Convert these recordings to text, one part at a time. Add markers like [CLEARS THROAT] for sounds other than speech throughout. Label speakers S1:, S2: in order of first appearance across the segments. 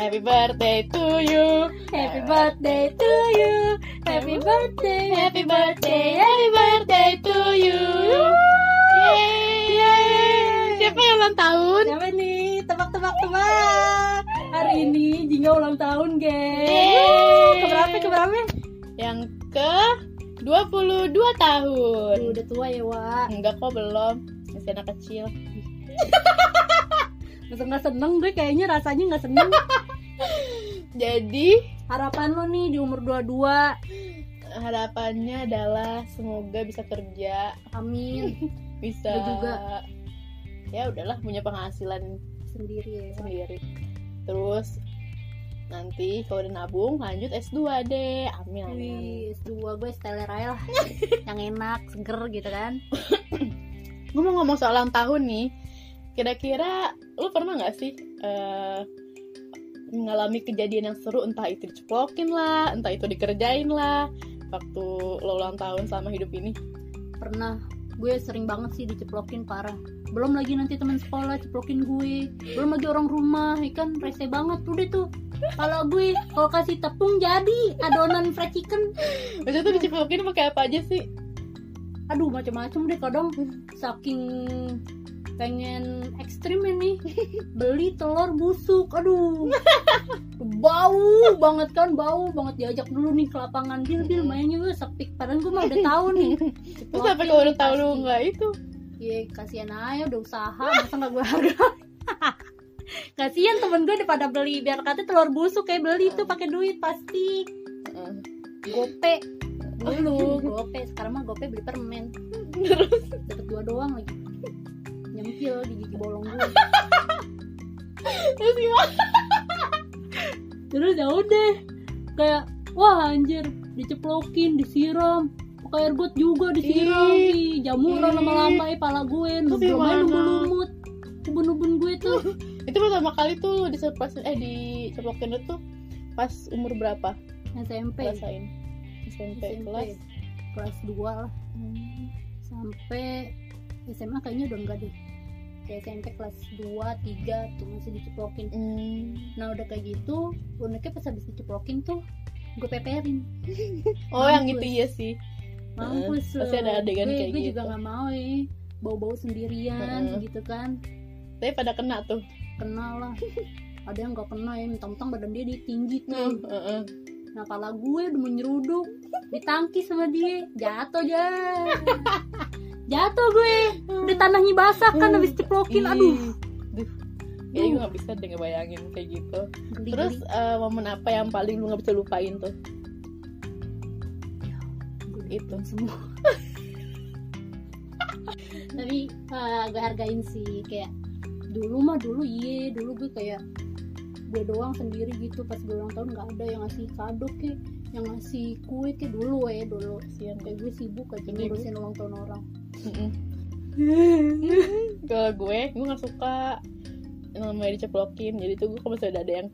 S1: Happy birthday to you.
S2: Happy birthday to you. Happy birthday.
S1: Happy birthday, happy birthday to you. Yeay. Siapa yang ulang tahun?
S2: Siapa nih? Tebak-tebak tebak. Hari ini Jingga ulang tahun, guys. Keberapa? Keberapa?
S1: Yang ke 22 tahun.
S2: Aduh, udah tua ya, Wak.
S1: Enggak kok belum. Masih anak kecil. [LAUGHS]
S2: Masa nggak seneng gue kayaknya rasanya nggak seneng. [LAUGHS]
S1: Jadi
S2: Harapan lo nih di umur 22.
S1: harapannya adalah semoga bisa kerja,
S2: Amin. [LAUGHS]
S1: bisa
S2: Gue juga.
S1: ya udahlah punya penghasilan
S2: Sendiri ya.
S1: sendiri. Terus nanti kalau udah nabung lanjut S2 deh. Amin amin.
S2: Wih, S2 gue steler aja lah. [LAUGHS] Yang enak, seger gitu kan.
S1: Gue mau ngomong soal ulang tahun nih. Kira-kira lu pernah nggak sih eh, mengalami kejadian yang seru entah itu diceplokin lah, entah itu dikerjain lah waktu lo ulang tahun selama hidup ini?
S2: Pernah gue sering banget sih diceplokin parah. Belum lagi nanti teman sekolah ceplokin gue. Belum lagi orang rumah, ya kan rese banget udah tuh. Kalau gue kalau kasih tepung jadi adonan fried chicken.
S1: Maksudnya tuh diceplokin pakai apa aja sih?
S2: Aduh macam-macam deh kadang saking pengen ekstrim ini. Beli telur busuk aduh. Bau banget kan bau banget. Diajak dulu nih ke lapangan. Bil bil mainnya gue sepik. Padahal gue mah udah tahu nih. [LAUGHS]
S1: Terus sampai kalau udah tahu lu nggak itu?
S2: Iya kasihan aja udah usaha. Masa nggak gue harga [LAUGHS] kasihan temen gue udah pada beli. Biar katanya telur busuk kayak beli tuh pakai duit pasti. Gope. Dulu gope. Sekarang mah gope beli permen. Terus? Dapat dua doang lagi nyempil di gigi bolong gue
S1: Terus gimana?
S2: terus ya udah kayak wah anjir diceplokin disiram pakai air got juga disiram
S1: Ih.
S2: Ih, jamuran lama-lama eh pala gue
S1: Terus
S2: belum lumut ubun-ubun gue tuh
S1: Itu pertama kali tuh diceplokin eh diceplokin itu pas umur berapa?
S2: SMP
S1: Rasain. SMP,
S2: SMP
S1: kelas.
S2: kelas 2 lah sampai SMA kayaknya udah enggak deh kayak SMP kelas 2, 3 tuh masih diceplokin
S1: Hmm.
S2: nah udah kayak gitu uniknya pas habis diceplokin tuh gue peperin [LAUGHS]
S1: Oh yang gitu iya sih.
S2: mampus
S1: Heeh, pasti ada adegan
S2: gue,
S1: kayak
S2: gue
S1: gitu.
S2: juga nggak mau ya bau-bau sendirian
S1: Heeh.
S2: gitu kan.
S1: Tapi pada kena tuh.
S2: kenal lah. [LAUGHS] Ada yang nggak kena ya mentang-mentang badan dia tinggi tuh.
S1: Heeh.
S2: nah pala gue udah menyeruduk ditangkis sama dia. Jatuh aja [LAUGHS] jatuh gue. Udah tanahnya basah kan habis ceplokin aduh.
S1: Duh. Kayaknya gue gak bisa deh ngebayangin kayak gitu.
S2: Geli
S1: Terus eh, momen apa yang paling lu gak bisa lupain tuh?
S2: itu. Semua. [LAUGHS] Tapi eh, gue hargain sih kayak dulu mah dulu iya dulu gue kayak gue doang sendiri gitu. Pas gue ulang tahun nggak ada yang ngasih kado ke yang ngasih kue ke dulu ya dulu.
S1: Kasian
S2: kayak gue sibuk aja
S1: Sedih,
S2: ngurusin ulang tahun orang.
S1: Kalau gue, gue gak suka namanya diceplokin. Jadi tuh gue kalau misalnya ada yang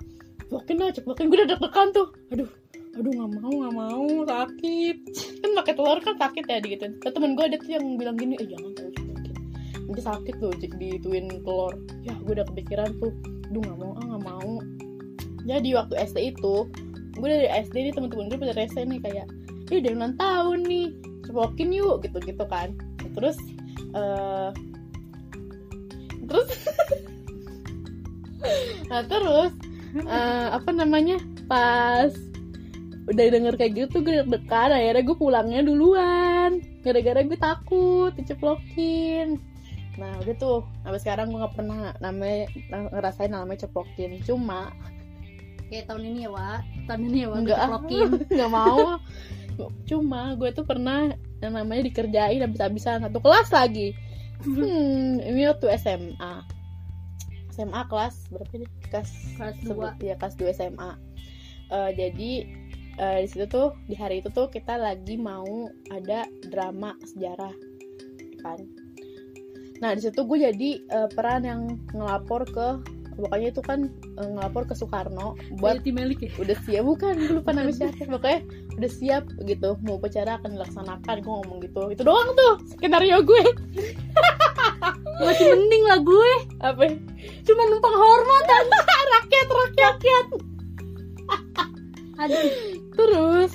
S1: Ceplokin lah, ceplokin Gue udah deg-degan tuh. Aduh, aduh gak mau, gak mau, sakit. Kan pakai telur kan sakit ya gitu Nah, temen gue ada tuh yang bilang gini Eh jangan tau ceplokin. Nanti sakit tuh dituin telur. Ya gue udah kepikiran tuh. Aduh gak mau, ah gak mau Jadi waktu SD itu Gue dari SD nih temen-temen gue pada rese nih kayak Eh udah ulang tahun nih Ceplokin yuk gitu-gitu kan. Terus eh terus [LAUGHS] nah terus eh, apa namanya pas udah denger kayak gitu gue deg-degan akhirnya gue pulangnya duluan. Gara-gara gue takut diceplokin. Nah udah tuh sampai sekarang gue nggak pernah namanya ngerasain namanya ceplokin. Cuma
S2: kayak tahun ini ya Wak. Tahun ini ya Wak ceplokin [LAUGHS]
S1: nggak mau. Cuma gue tuh pernah yang namanya dikerjain habis-habisan satu kelas lagi. Hmm ini waktu SMA SMA kelas berapa nih kelas
S2: kelas
S1: sebut
S2: 2
S1: ya kelas 2 SMA Eh, jadi eh, di situ tuh di hari itu tuh kita lagi mau ada drama sejarah kan. Nah di situ gue jadi eh, peran yang ngelapor ke pokoknya itu kan eh, ngelapor ke Soekarno buat
S2: Melik ya?
S1: Udah siap bukan gue lupa nama siapa. Pokoknya udah siap gitu mau upacara akan dilaksanakan gue ngomong gitu. Itu doang tuh skenario gue. [LAUGHS]
S2: Masih mending lah gue.
S1: Apa?
S2: Cuma numpang hormat [LAUGHS]
S1: rakyat rakyat. Rakyat.
S2: Aduh.
S1: Terus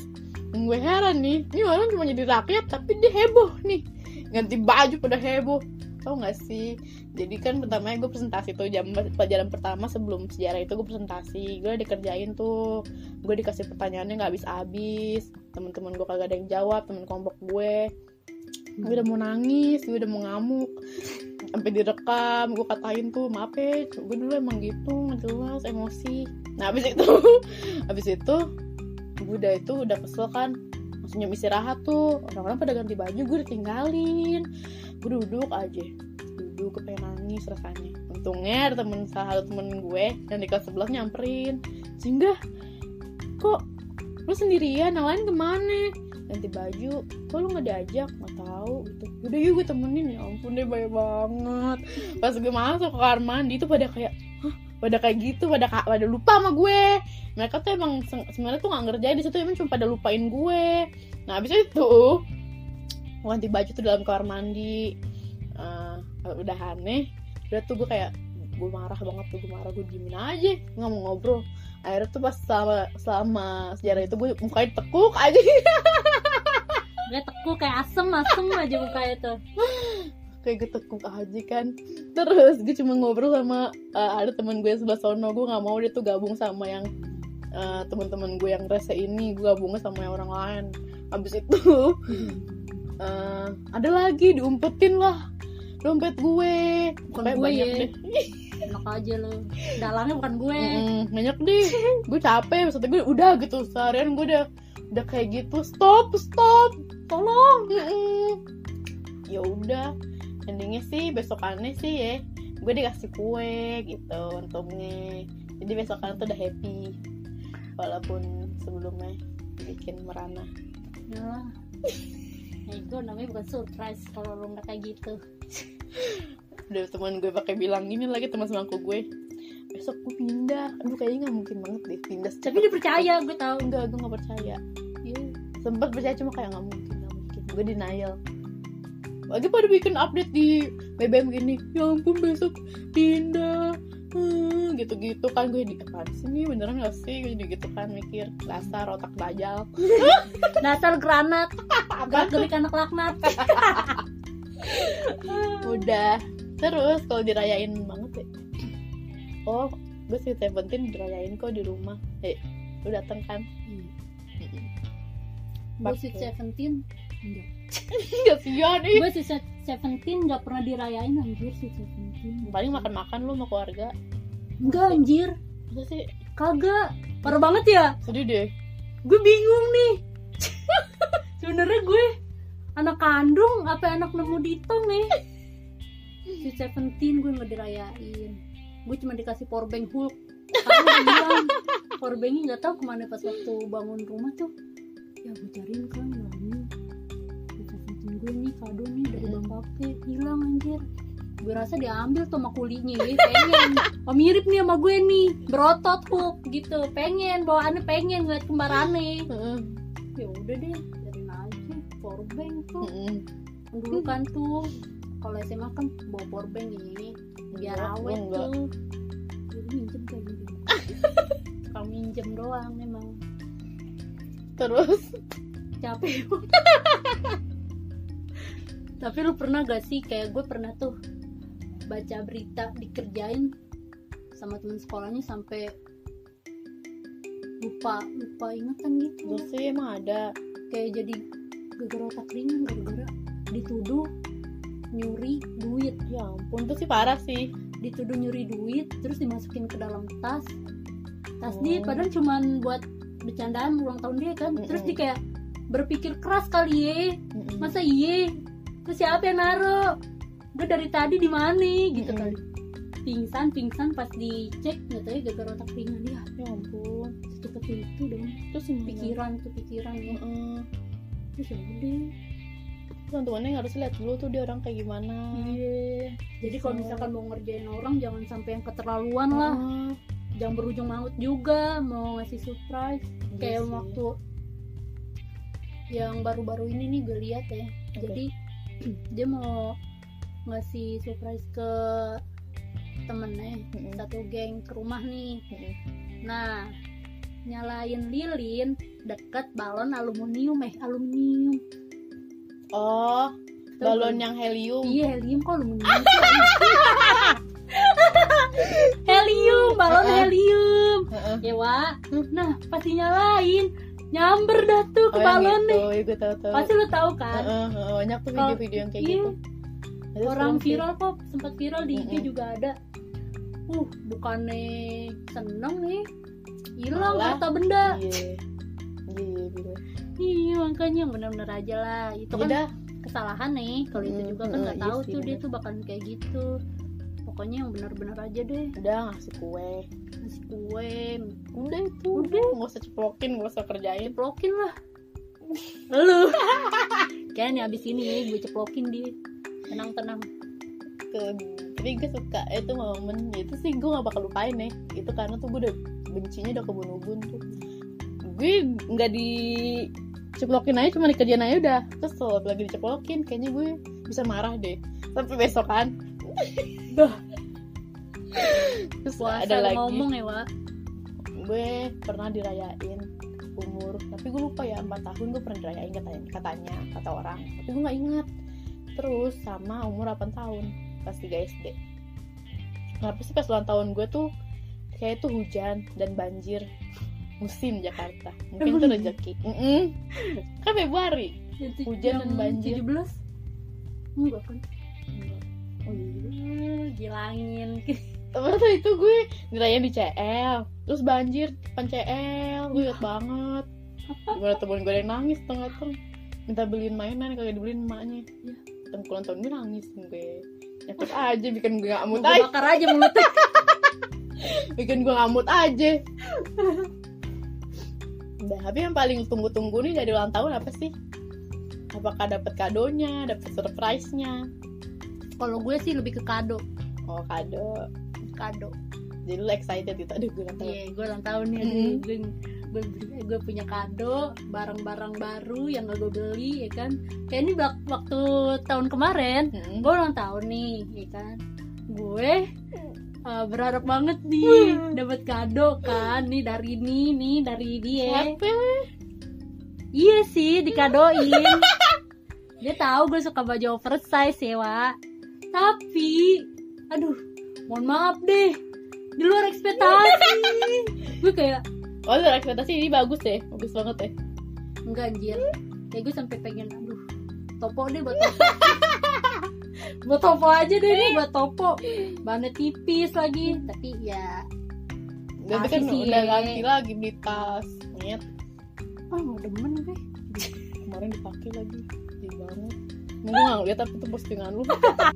S1: gue heran nih ini orang cuma jadi rakyat tapi dia heboh nih. Ganti baju pada heboh tau gak sih? Jadi kan pertamanya gue presentasi tuh jam pelajaran pertama sebelum sejarah itu gue presentasi. Gue dikerjain tuh gue dikasih pertanyaannya nggak habis-habis. Temen-temen gue kagak ada yang jawab temen kelompok gue. Gue udah mau nangis gue udah mau ngamuk. Sampai direkam gue katain tuh maaf ya gue dulu emang gitu jelas emosi. Nah habis itu [LAUGHS] habis itu gue udah itu udah kesel kan. Maksudnya istirahat tuh orang-orang pada ganti baju gue ditinggalin gue duduk aja. Duduk gue pengen nangis rasanya. Untungnya ada temen salah satu temen gue yang di kelas sebelah nyamperin. Sehingga kok lu sendirian? Yang lain ke mana? Ganti baju. Kok lu nggak diajak? Nggak tahu gitu. Udah yuk gue temenin. Ya ampun deh baik banget. Pas gue masuk ke kamar mandi tuh pada kayak pada kayak gitu pada pada lupa sama gue. Mereka tuh emang sebenarnya tuh nggak ngerjain di situ emang cuma pada lupain gue. Nah abis itu ganti baju tuh dalam kamar mandi. Uh, udah aneh udah tuh gue kayak gue marah banget tuh gue marah gue diemin aja nggak mau ngobrol. Akhirnya tuh pas selama selama sejarah itu gue mukanya tekuk aja.
S2: Gue tekuk kayak asem asem aja mukanya tuh.
S1: Kayak gue tekuk aja kan. Terus gue cuma ngobrol sama uh, ada teman gue sebelah sono. Gue nggak mau dia tuh gabung sama yang uh, teman-teman gue yang rese ini. Gue gabungnya sama yang orang lain. Habis itu [LAUGHS] uh, ada lagi diumpetin lah. Dompet gue.
S2: Bukan gue ya. enak aja lo dalangnya bukan gue.
S1: Mm, banyak deh. Gue capek maksudnya gue udah gitu seharian gue udah udah kayak gitu. Stop stop. Tolong. Mm ya udah. Endingnya sih besokannya sih ya gue dikasih kue gitu untungnya. Jadi besokannya tuh udah happy. Walaupun sebelumnya bikin merana.
S2: Ya nah, itu namanya bukan surprise kalau lo nggak kayak gitu.
S1: Udah teman gue pakai bilang gini lagi teman semangku gue. Besok gue pindah. Aduh kayaknya nggak mungkin banget deh pindah.
S2: Tapi dia percaya gue tahu.
S1: Enggak gue nggak percaya. Yeah. sempat percaya cuma kayak nggak mungkin nggak mungkin. Gue denial. Lagi pada bikin update di BBM gini ya ampun besok pindah hmm, gitu-gitu kan. Gue di apa sih nih? Beneran gak sih? Gue jadi gitu kan mikir dasar otak bajal. [LAUGHS]
S2: Dasar granat. Gerak gerik anak laknat. [LAUGHS]
S1: Udah. Terus kalau dirayain banget ya. Oh gue sih Seventeen dirayain kok di rumah. Eh lu dateng kan?
S2: Hmm. gue sih Seventeen. Enggak
S1: enggak sih ya nih
S2: gue sih Seventeen nggak pernah dirayain anjir sih Seventeen.
S1: Paling makan makan lu sama keluarga.
S2: Enggak anjir.
S1: Masa sih?
S2: Kagak. Parah banget ya.
S1: Sedih deh.
S2: Gue bingung nih. [LAUGHS] Sebenarnya gue anak kandung apa anak nemu ditong nih si Seventeen gue nggak dirayain. Gue cuma dikasih powerbank Hulk bilang powerbanknya nggak tahu ke mana pas waktu bangun rumah tuh. Ya gue cariin kan ya gue nih kado nih dari bang pape hilang anjir. Gue rasa diambil tuh sama kulinya ya pengen. [LAUGHS] Oh mirip nih sama gue nih. Berotot Hulk gitu. Pengen bawaannya pengen ngeliat kembarannya. Ya udah deh jadiin aja. Powerbank tuh. Dulu kan tuh kalau SMA kan bawa powerbank ini. Biar awet tuh. Jadi minjem kayak gitu [LAUGHS] kalau minjem doang memang.
S1: Terus?
S2: Capek [LAUGHS] tapi lu pernah gak sih kayak gue pernah tuh baca berita dikerjain sama temen sekolahnya sampai lupa lupa ingatan gitu.
S1: Terus sih emang ada.
S2: Kayak jadi gara-gara otak ringan gara-gara dituduh nyuri duit.
S1: Ya ampun tuh sih parah sih.
S2: Dituduh nyuri duit terus dimasukin ke dalam tas. Tas
S1: Oh.
S2: dia padahal cuman buat bercandaan ulang tahun dia kan. Terus
S1: Mm-mm.
S2: dia kayak berpikir keras kali ye.
S1: Mm-mm.
S2: masa iye terus siapa yang naro gue dari tadi di mana gitu
S1: Mm-mm.
S2: kali pingsan pingsan pas dicek nggak tahu ya gara-gara otak ringan ya
S1: ya ampun
S2: secepat itu dong
S1: terus gimana?
S2: pikiran tuh pikiran ya
S1: Heeh.
S2: terus ya udah
S1: teman-temannya harus lihat dulu tuh dia orang kayak gimana
S2: Iya. Jadi kalau misalkan mau ngerjain orang jangan sampai yang keterlaluan lah. Jangan berujung maut juga mau ngasih surprise.
S1: Iya
S2: Kayak
S1: sih.
S2: waktu yang baru-baru ini nih gue lihat ya.
S1: Apa?
S2: Jadi [CLEARS THROAT] dia mau ngasih surprise ke temennya
S1: Mm-mm.
S2: satu geng ke rumah nih
S1: Mm-mm.
S2: nah nyalain lilin deket balon aluminium eh aluminium
S1: oh
S2: Tahu
S1: balon
S2: belum?
S1: yang helium
S2: iya helium kok aluminium [LAUGHS] helium balon helium
S1: Heeh.
S2: ya Wak. nah pasti nyalain nyamber dah tuh ke
S1: Oh,
S2: balon
S1: itu,
S2: nih.
S1: iya, gue tahu tahu.
S2: pasti lo tahu kan?
S1: Heeh, heeh, banyak tuh video-video yang kayak
S2: iya.
S1: gitu. Itu
S2: orang viral kok sempat viral di IG juga ada. Uh bukannya seneng nih. Hilang harta benda.
S1: Iya. Iya, iya.
S2: iya makanya yang benar-benar aja lah. Itu kan
S1: Udah,
S2: kesalahan nih. Kalau itu
S1: Mm,
S2: juga kan nggak
S1: iya
S2: tahu tuh dia tuh bakalan kayak gitu pokoknya yang benar-benar aja deh.
S1: Udah ngasih kue.
S2: ngasih kue.
S1: Udah itu.
S2: Udah.
S1: Nggak usah ceplokin, nggak usah kerjain.
S2: ceplokin lah. Lu [LAUGHS] kayaknya abis ini gue ceplokin dia. Tenang-tenang.
S1: Ke, tapi gue suka itu momen itu sih gue gak bakal lupain nih itu karena tuh gue udah bencinya udah kebun-ubun tuh. Gue nggak di ceplokin aja cuma dikerjain aja udah. Kalau lagi diceplokin kayaknya gue bisa marah deh. Sampai besok
S2: Dah.
S1: terus
S2: puasa
S1: ada lagi?
S2: ngomong ya Wak.
S1: Gue pernah dirayain umur tapi gue lupa ya 4 tahun gue pernah dirayain katanya katanya kata orang. Tapi gue nggak ingat. Terus sama umur 8 tahun pas 3 SD kenapa sih pas ulang tahun gue tuh kayak itu hujan dan banjir. Musim Jakarta. Mungkin itu
S2: Emang?
S1: rezeki. Mm-mm. kan Februari. Hujan dan banjir.
S2: 17 enggak kan
S1: oh iya
S2: Hmm, gilangin
S1: Tapi [LAUGHS] tuh itu gue ngerayain di CL Terus banjir depan CL Gue liat banget. Gimana temen gue yang nangis tengah-tengah. Minta beliin mainan kagak dibeliin emaknya.
S2: Ya.
S1: Ulang tahun gue nangis gue. Nyakut aja bikin gue ngamut
S2: gue
S1: aja.
S2: bakar aja mulutnya. [LAUGHS]
S1: Bikin gue ngamut aja. Udah, tapi yang paling tunggu-tunggu nih dari ulang tahun apa sih? Apakah dapat kadonya, dapat surprise-nya?
S2: Kalau gue sih lebih ke kado
S1: Oh kado,
S2: kado
S1: jadi lu excited gitu. Aduh gue ulang tahun.
S2: iya gue ulang tahun nih
S1: Mm.
S2: gue gue gue punya kado barang-barang baru yang gak gue beli ya kan kayak ini wak- waktu tahun kemarin
S1: Mm-mm.
S2: gue ulang tahun nih ya kan gue uh, berharap banget nih dapat kado kan nih dari ini nih dari dia
S1: Siapa?
S2: iya sih dikadoin dia tahu gue suka baju oversize ya Wak tapi aduh mohon maaf deh. Di luar ekspektasi. [LAUGHS] Gue kayak
S1: Oh, dari ekspektasi ini bagus deh, bagus banget deh.
S2: enggak anjir. Kayak gue sampai pengen aduh topo deh buat topo. [LAUGHS] Buat topo aja deh nih buat topo. Bahannya tipis lagi. Tapi ya
S1: Tapi kan
S2: sih.
S1: udah ganti lagi beli tas, nyet.
S2: ah nggak demen gue
S1: Kemarin dipakai lagi, Mungkin nggak lihat tapi itu postingan lu.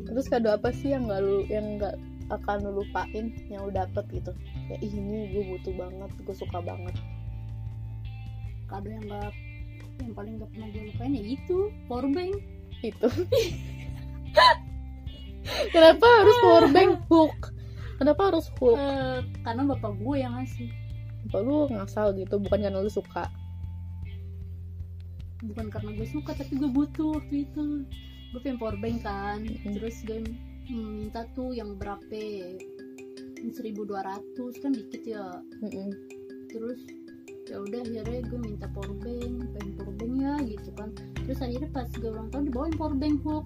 S1: Terus kado apa sih yang nggak lu, yang nggak akan lu lupain, yang lu dapet gitu? Ya ini gue butuh banget, gue suka banget.
S2: kado yang gak yang paling gak pernah gue lupain ya itu powerbank
S1: Itu. Kenapa harus powerbank hook? Kenapa harus hook?
S2: Eh, karena bapak gue yang ngasih
S1: Apa lu ngasal gitu, bukan karena lu suka.
S2: Bukan karena gue suka tapi gue butuh waktu itu. Gue pengen powerbank kan.
S1: Mm-mm.
S2: terus gue minta tuh yang berapa 1200 kan dikit ya.
S1: Mm-mm.
S2: terus ya udah akhirnya gue minta powerbank pengen powerbank ya gitu kan. Terus akhirnya pas gue ulang tahun dibawain powerbank hook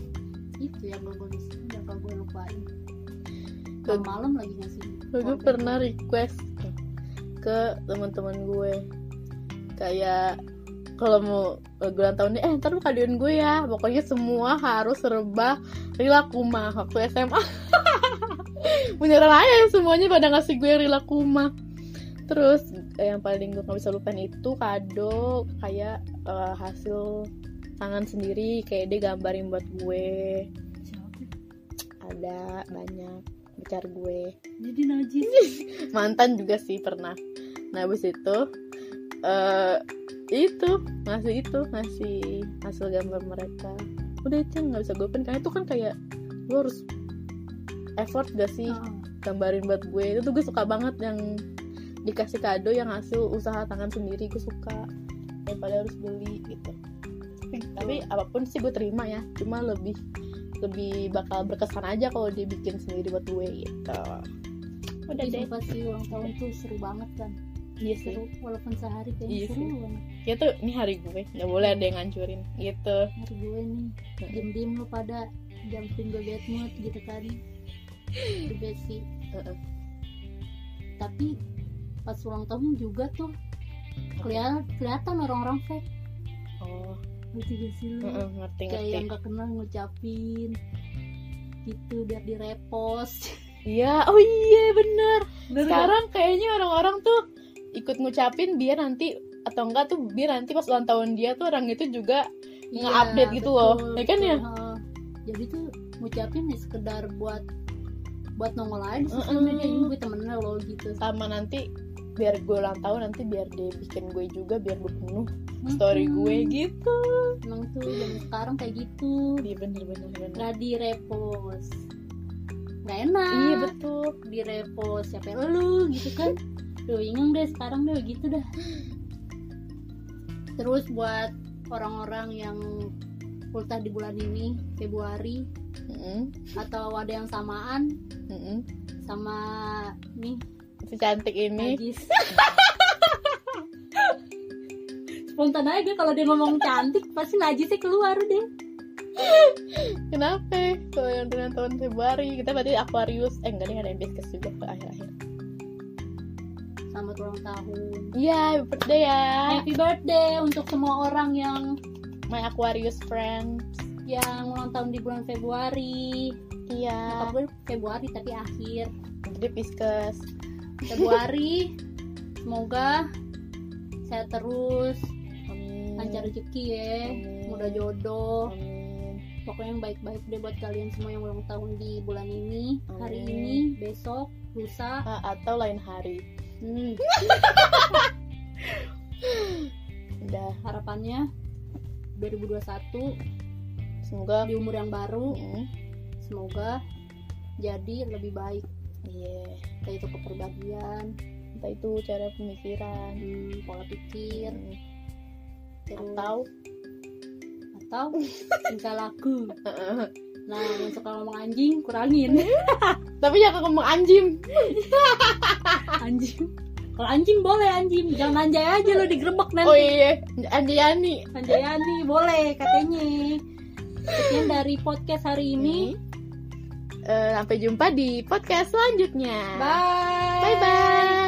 S2: [LAUGHS] itu yang gak gue yang gue lupain.
S1: Ke-
S2: malam lagi ngasih
S1: gue pernah request ke teman-teman gue. Kayak kalau mau gue ulang tahun nih, eh ntar kadoin gue ya. Pokoknya semua harus serba Rilakuma waktu SMA [LAUGHS] beneran aja semuanya pada ngasih gue Rilakuma terus eh, yang paling gue gak bisa lupain itu kado kayak eh, hasil tangan sendiri kayak dia gambarin buat gue. Ada banyak pacar gue.
S2: Jadi najis. [LAUGHS]
S1: Mantan juga sih pernah. Nah habis itu eh itu ngasih itu ngasih hasil gambar mereka. Udah itu yang nggak bisa gue pin karena itu kan kayak gue harus effort gak sih
S2: Ah,
S1: gambarin buat gue. Itu tuh gue suka banget yang dikasih kado yang hasil usaha tangan sendiri gue suka. Daripada harus beli gitu. Tapi, apa pun sih gue terima ya. Cuma lebih lebih bakal berkesan aja kalau dia bikin sendiri buat gue gitu. Udah deh
S2: sumpah sih ulang tahun tuh seru banget kan
S1: iya sih.
S2: seru walaupun sehari kayaknya
S1: Iya
S2: seru banget
S1: ya tuh ini hari gue. Nggak boleh ada yang ngancurin gitu.
S2: Hari gue nih diem diem lu pada jumping gue bad mood gitu kan. Itu bad sih.
S1: Heeh.
S2: tapi pas ulang tahun juga tuh kelihatan kelihatan orang-orang fake
S1: oh.
S2: Gitu gak sih lu
S1: heeh, ngerti
S2: kayak
S1: ngerti.
S2: yang gak kenal ngucapin gitu biar di repost
S1: iya. Oh iya bener.
S2: Bener
S1: sekarang kayaknya orang-orang tuh ikut ngucapin biar nanti atau enggak tuh biar nanti pas ulang tahun dia tuh orang itu juga
S2: Iya,
S1: nge-update gitu loh. Ya kan ya?
S2: Heeh. jadi tuh ngucapin ya sekedar buat buat nongol aja
S1: Mm-mm.
S2: media ini gue temennya lo gitu.
S1: Sama nanti biar gue ulang tahun nanti biar dia bikin gue juga biar gue penuh story
S2: Mm-mm.
S1: gue gitu.
S2: Emang tuh zaman sekarang kayak gitu.
S1: Iya bener bener bener.
S2: Nggak di repost nggak enak.
S1: Iya betul.
S2: Di repost siapa? Lu gitu kan Duh ingang deh sekarang deh gitu dah. Terus buat orang-orang yang ultah di bulan ini Februari
S1: Mm-mm,
S2: atau ada yang samaan
S1: mm-mm.
S2: sama nih
S1: si cantik ini. [LAUGHS]
S2: Spontan aja kalau dia ngomong cantik pasti najisnya keluar deh.
S1: Kenapa? Kalau yang ulang tahun Februari kita berarti Aquarius. Eh enggak deh ada yang Pisces juga ke akhir-akhir
S2: selamat ulang tahun.
S1: Iya happy birthday ya.
S2: Happy birthday untuk semua orang yang
S1: my Aquarius friend
S2: yang ulang tahun di bulan Februari.
S1: Iya.
S2: Gue Februari tapi akhir.
S1: Jadi Pisces.
S2: Februari [LAUGHS] semoga sehat terus.
S1: Amin.
S2: Lancar rezeki ya.
S1: Amin.
S2: mudah jodoh.
S1: Amin.
S2: Pokoknya yang baik-baik deh buat kalian semua yang ulang tahun di bulan ini hari ini besok lusa.
S1: Ah, atau lain hari
S2: hmm,
S1: udah
S2: harapannya 2021
S1: semoga.
S2: di umur yang baru
S1: Mm,
S2: semoga jadi lebih baik.
S1: Iya.
S2: Entah itu kepribadian
S1: entah itu cara pemikiran
S2: hmm, pola pikir
S1: mm,
S2: terus
S1: atau
S2: atau tingkah [LAUGHS] laku nah yang suka ngomong anjing kurangin. [LAUGHS]
S1: Tapi jangan ngomong anjim [LAUGHS]
S2: anjing. Kalau anjing boleh anjing. Jangan anjay aja lo digerebek nanti.
S1: Oh iya Anjayani.
S2: Anjayani boleh katanya. Sekian dari podcast hari ini.
S1: Eh, sampai jumpa di podcast selanjutnya.
S2: Bye.
S1: Bye bye